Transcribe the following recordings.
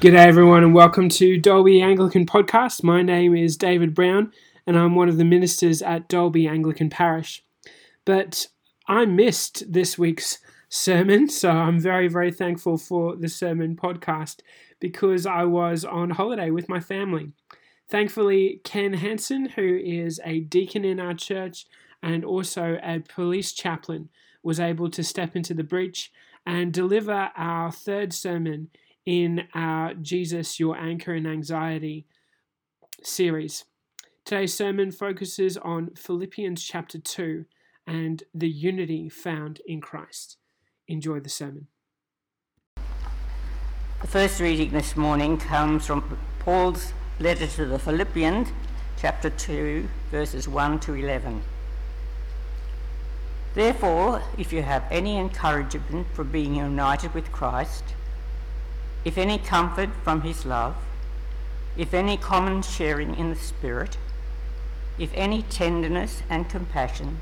G'day, everyone, and welcome to Dalby Anglican Podcast. My name is David Brown, and I'm one of the ministers at Dalby Anglican Parish. But I missed this week's sermon, so I'm very, very thankful for the sermon podcast because I was on holiday with my family. Thankfully, Ken Hansen, who is a deacon in our church and also a police chaplain, was able to step into the breach and deliver our third sermon in our Jesus, Your Anchor in Anxiety series. Today's sermon focuses on Philippians chapter 2 and the unity found in Christ. Enjoy the sermon. The first reading this morning comes from Paul's letter to the Philippians, chapter 2, verses 1 to 11. Therefore, if you have any encouragement for being united with Christ, if any comfort from his love, if any common sharing in the Spirit, if any tenderness and compassion,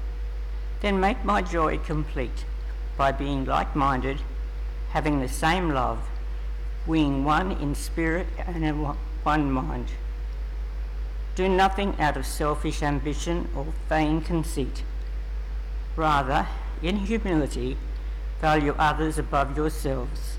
then make my joy complete by being like minded, having the same love, being one in spirit and in one mind. Do nothing out of selfish ambition or vain conceit. Rather, in humility, value others above yourselves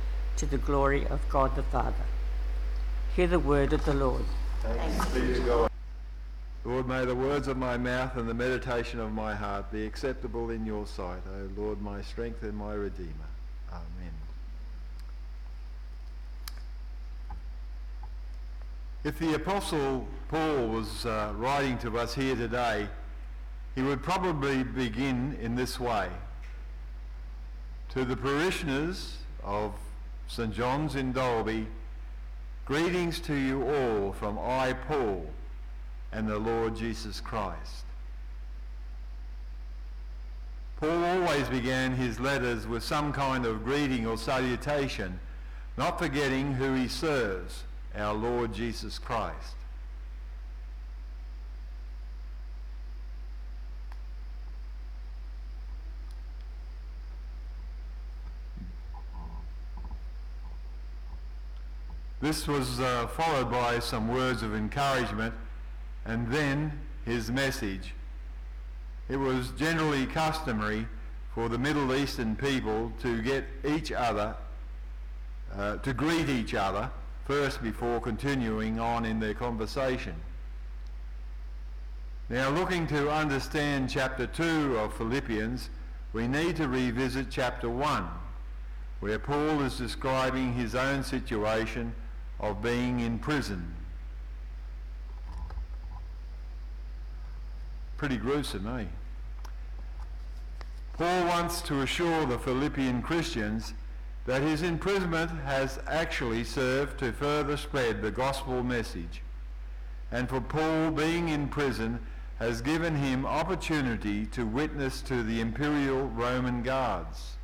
to the glory of God the Father. Hear the word of the Lord. Thanks be to God. Lord, may the words of my mouth and the meditation of my heart be acceptable in your sight, O Lord, my strength and my redeemer. Amen. If the Apostle Paul was uh, writing to us here today, he would probably begin in this way. To the parishioners of St. John's in Dalby, greetings to you all from I, Paul, and the Lord Jesus Christ. Paul always began his letters with some kind of greeting or salutation, not forgetting who he serves, our Lord Jesus Christ. This was uh, followed by some words of encouragement and then his message. It was generally customary for the Middle Eastern people to get each other, uh, to greet each other first before continuing on in their conversation. Now looking to understand chapter 2 of Philippians, we need to revisit chapter 1, where Paul is describing his own situation of being in prison. Pretty gruesome, eh? Paul wants to assure the Philippian Christians that his imprisonment has actually served to further spread the gospel message. And for Paul, being in prison has given him opportunity to witness to the imperial Roman guards.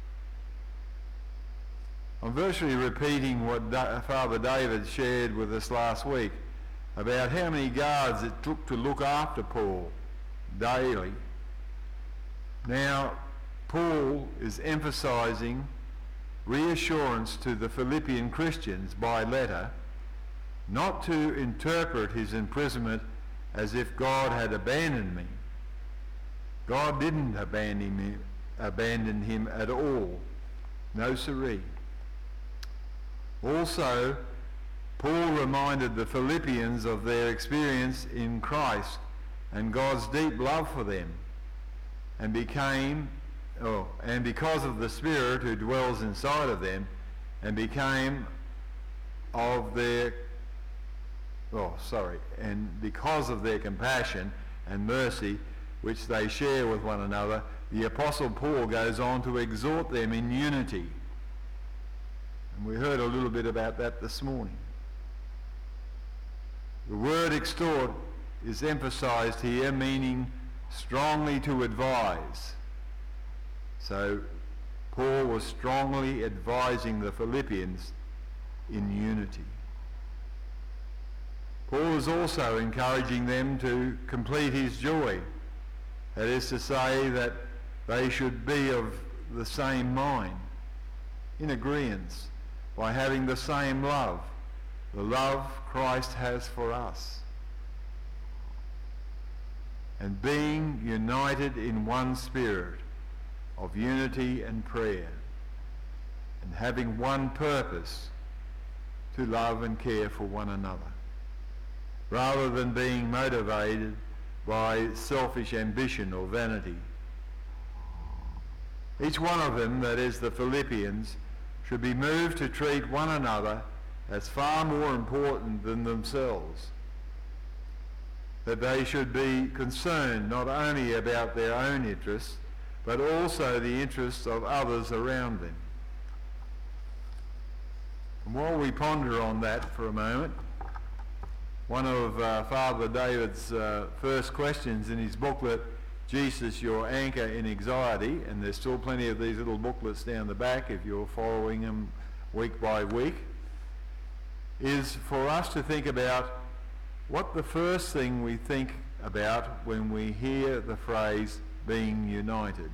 I'm virtually repeating what da- Father David shared with us last week about how many guards it took to look after Paul daily. Now, Paul is emphasizing reassurance to the Philippian Christians by letter not to interpret his imprisonment as if God had abandoned me. God didn't abandon him, abandon him at all. No siree. Also, Paul reminded the Philippians of their experience in Christ and God's deep love for them and became oh, and because of the Spirit who dwells inside of them and became of their oh sorry and because of their compassion and mercy which they share with one another the apostle Paul goes on to exhort them in unity and we heard a little bit about that this morning the word extort is emphasized here, meaning strongly to advise. So Paul was strongly advising the Philippians in unity. Paul is also encouraging them to complete his joy. That is to say that they should be of the same mind, in agreement, by having the same love the love Christ has for us. And being united in one spirit of unity and prayer, and having one purpose to love and care for one another, rather than being motivated by selfish ambition or vanity. Each one of them, that is the Philippians, should be moved to treat one another as far more important than themselves. That they should be concerned not only about their own interests, but also the interests of others around them. And while we ponder on that for a moment, one of uh, Father David's uh, first questions in his booklet, Jesus, Your Anchor in Anxiety, and there's still plenty of these little booklets down the back if you're following them week by week is for us to think about what the first thing we think about when we hear the phrase being united.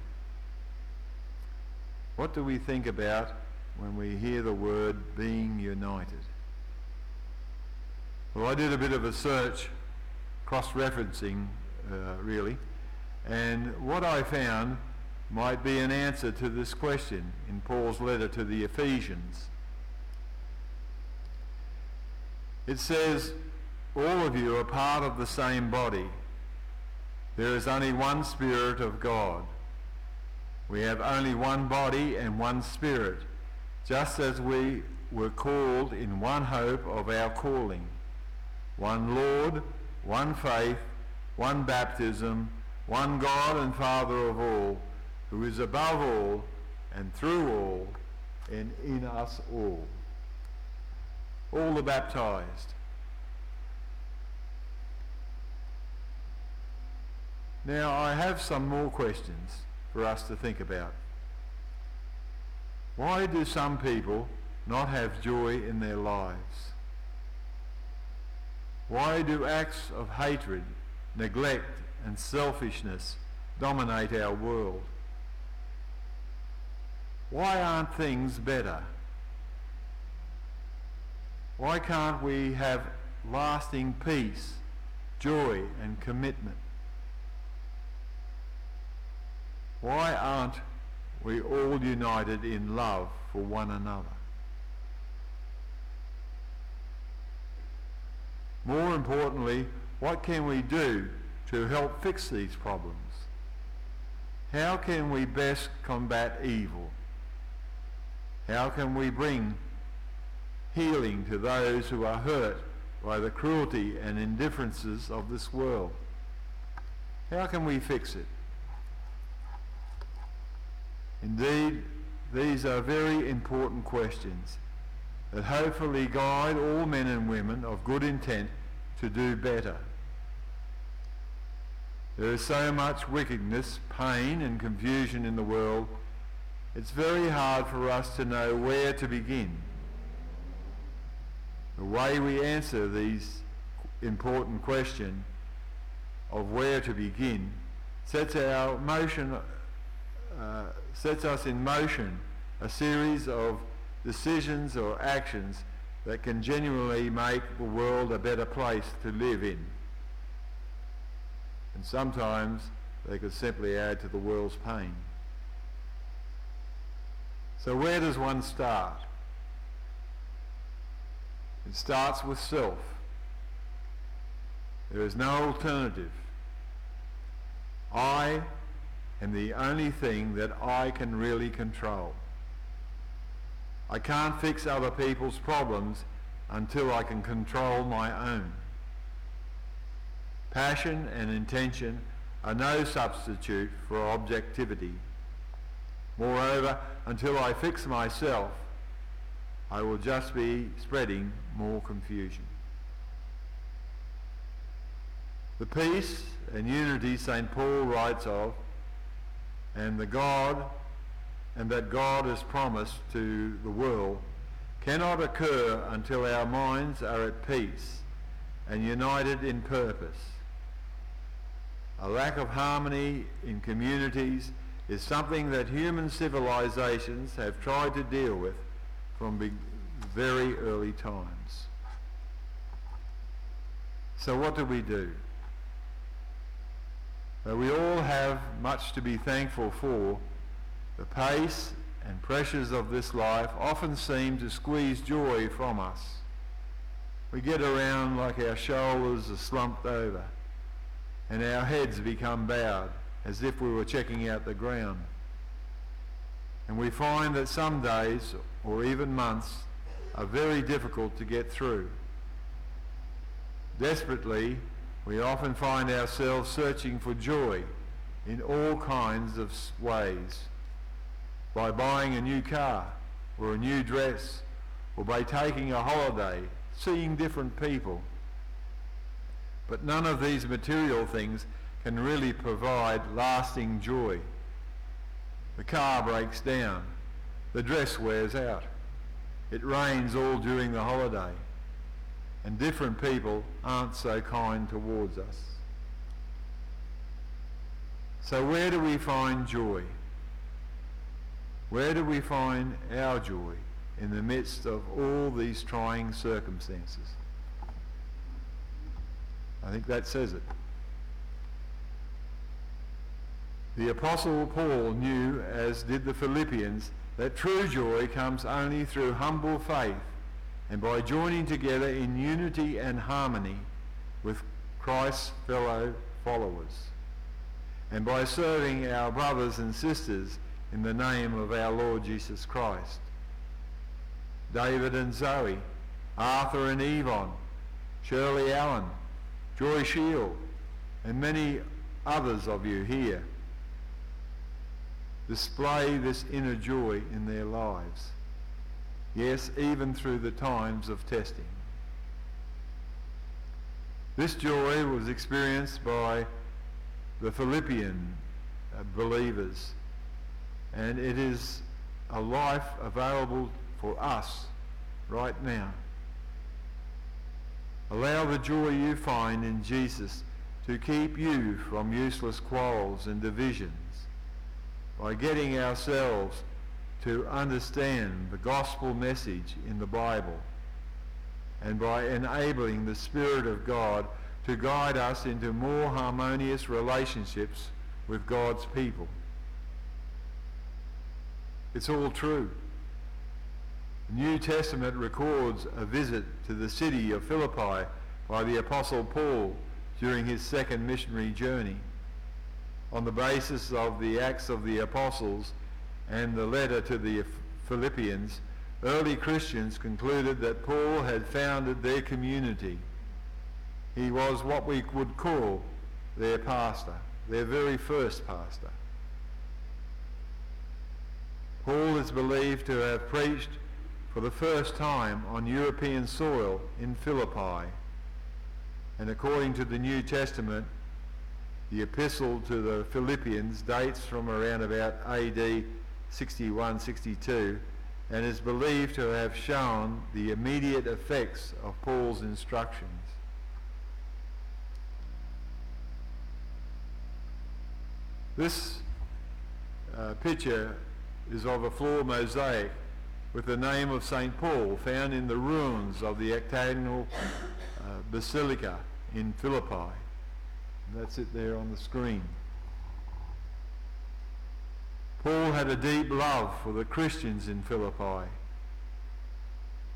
What do we think about when we hear the word being united? Well, I did a bit of a search, cross-referencing uh, really, and what I found might be an answer to this question in Paul's letter to the Ephesians. It says, all of you are part of the same body. There is only one Spirit of God. We have only one body and one Spirit, just as we were called in one hope of our calling. One Lord, one faith, one baptism, one God and Father of all, who is above all and through all and in us all all the baptized. Now, I have some more questions for us to think about. Why do some people not have joy in their lives? Why do acts of hatred, neglect and selfishness dominate our world? Why aren't things better? Why can't we have lasting peace, joy and commitment? Why aren't we all united in love for one another? More importantly, what can we do to help fix these problems? How can we best combat evil? How can we bring healing to those who are hurt by the cruelty and indifferences of this world. How can we fix it? Indeed, these are very important questions that hopefully guide all men and women of good intent to do better. There is so much wickedness, pain and confusion in the world, it's very hard for us to know where to begin. The way we answer these important question of where to begin sets our motion, uh, sets us in motion a series of decisions or actions that can genuinely make the world a better place to live in. And sometimes they could simply add to the world's pain. So where does one start? It starts with self. There is no alternative. I am the only thing that I can really control. I can't fix other people's problems until I can control my own. Passion and intention are no substitute for objectivity. Moreover, until I fix myself, I will just be spreading more confusion. The peace and unity St. Paul writes of, and the God, and that God has promised to the world, cannot occur until our minds are at peace and united in purpose. A lack of harmony in communities is something that human civilizations have tried to deal with from very early times. So what do we do? Well, we all have much to be thankful for. The pace and pressures of this life often seem to squeeze joy from us. We get around like our shoulders are slumped over and our heads become bowed as if we were checking out the ground. And we find that some days or even months are very difficult to get through. Desperately, we often find ourselves searching for joy in all kinds of ways. By buying a new car or a new dress or by taking a holiday, seeing different people. But none of these material things can really provide lasting joy. The car breaks down. The dress wears out. It rains all during the holiday. And different people aren't so kind towards us. So where do we find joy? Where do we find our joy in the midst of all these trying circumstances? I think that says it. The Apostle Paul knew, as did the Philippians, that true joy comes only through humble faith and by joining together in unity and harmony with Christ's fellow followers, and by serving our brothers and sisters in the name of our Lord Jesus Christ. David and Zoe, Arthur and Yvonne, Shirley Allen, Joy Shield, and many others of you here display this inner joy in their lives. Yes, even through the times of testing. This joy was experienced by the Philippian uh, believers, and it is a life available for us right now. Allow the joy you find in Jesus to keep you from useless quarrels and divisions by getting ourselves to understand the gospel message in the Bible and by enabling the Spirit of God to guide us into more harmonious relationships with God's people. It's all true. New Testament records a visit to the city of Philippi by the Apostle Paul during his second missionary journey on the basis of the Acts of the Apostles and the letter to the Philippians, early Christians concluded that Paul had founded their community. He was what we would call their pastor, their very first pastor. Paul is believed to have preached for the first time on European soil in Philippi. And according to the New Testament, the epistle to the Philippians dates from around about AD 61 62 and is believed to have shown the immediate effects of Paul's instructions. This uh, picture is of a floor mosaic with the name of St. Paul found in the ruins of the octagonal uh, basilica in Philippi. That's it there on the screen. Paul had a deep love for the Christians in Philippi.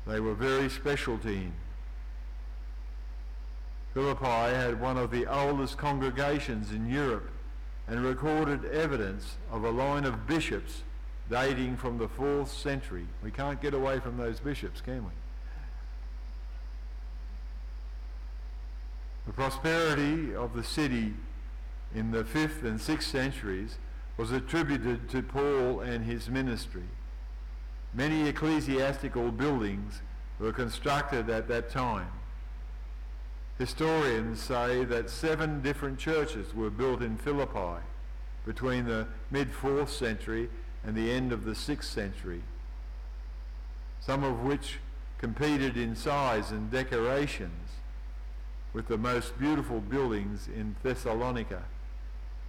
They were very special to him. Philippi had one of the oldest congregations in Europe and recorded evidence of a line of bishops dating from the 4th century. We can't get away from those bishops, can we? The prosperity of the city in the 5th and 6th centuries was attributed to Paul and his ministry. Many ecclesiastical buildings were constructed at that time. Historians say that seven different churches were built in Philippi between the mid 4th century and the end of the 6th century, some of which competed in size and decorations with the most beautiful buildings in Thessalonica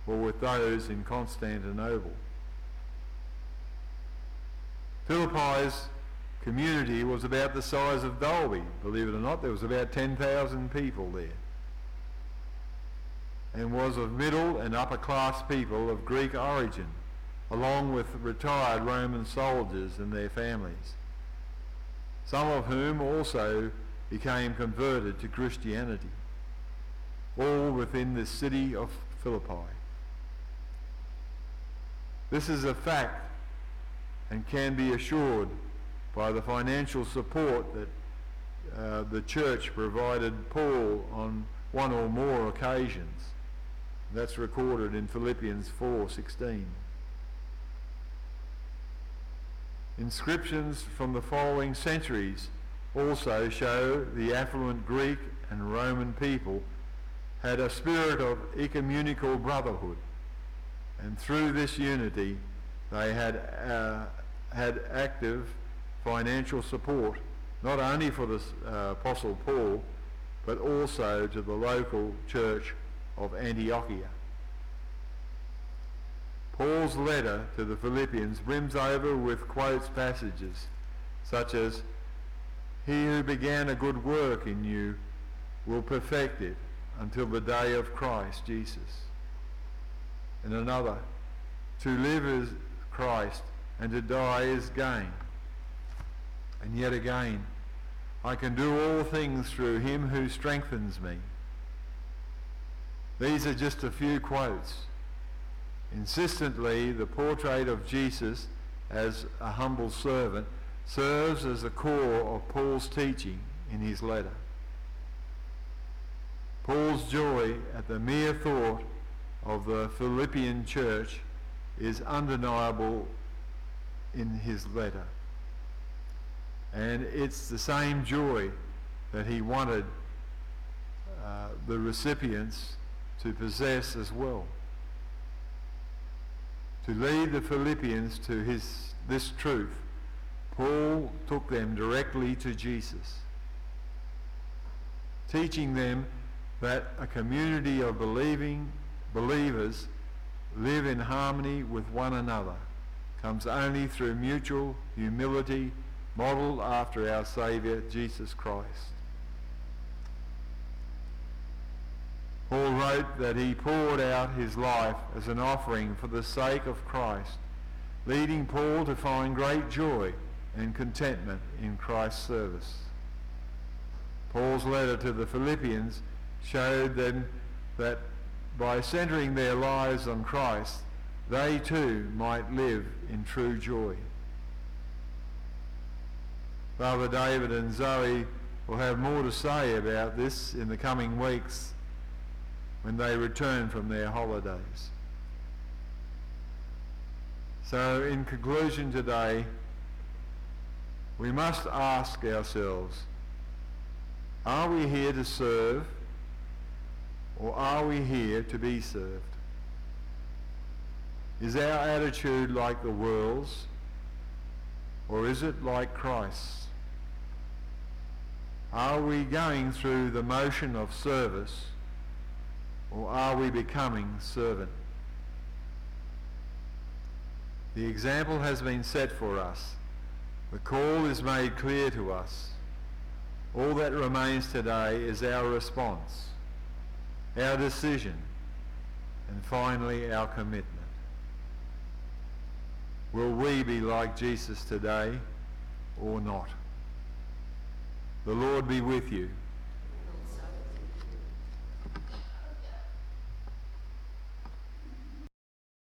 or with those in Constantinople. Philippi's community was about the size of Dalby. Believe it or not, there was about 10,000 people there. And was of middle and upper class people of Greek origin, along with retired Roman soldiers and their families, some of whom also became converted to Christianity, all within the city of Philippi. This is a fact and can be assured by the financial support that uh, the church provided Paul on one or more occasions. That's recorded in Philippians 4:16. Inscriptions from the following centuries also show the affluent Greek and Roman people had a spirit of ecumenical brotherhood, and through this unity they had uh, had active financial support, not only for the uh, Apostle Paul, but also to the local church of Antiochia. Paul's letter to the Philippians brims over with quotes passages such as, He who began a good work in you will perfect it until the day of Christ Jesus. And another, to live is Christ and to die is gain. And yet again, I can do all things through him who strengthens me. These are just a few quotes. Insistently, the portrait of Jesus as a humble servant serves as the core of Paul's teaching in his letter. Paul's joy at the mere thought of the Philippian church is undeniable in his letter. And it's the same joy that he wanted uh, the recipients to possess as well. To lead the Philippians to his, this truth, Paul took them directly to Jesus, teaching them that a community of believing believers live in harmony with one another comes only through mutual humility modelled after our Saviour Jesus Christ. Paul wrote that he poured out his life as an offering for the sake of Christ, leading Paul to find great joy and contentment in Christ's service. Paul's letter to the Philippians showed them that by centering their lives on Christ, they too might live in true joy. Father David and Zoe will have more to say about this in the coming weeks when they return from their holidays. So in conclusion today, we must ask ourselves, are we here to serve or are we here to be served? Is our attitude like the world's or is it like Christ's? Are we going through the motion of service or are we becoming servant? The example has been set for us. The call is made clear to us. All that remains today is our response, our decision, and finally our commitment. Will we be like Jesus today or not? The Lord be with you.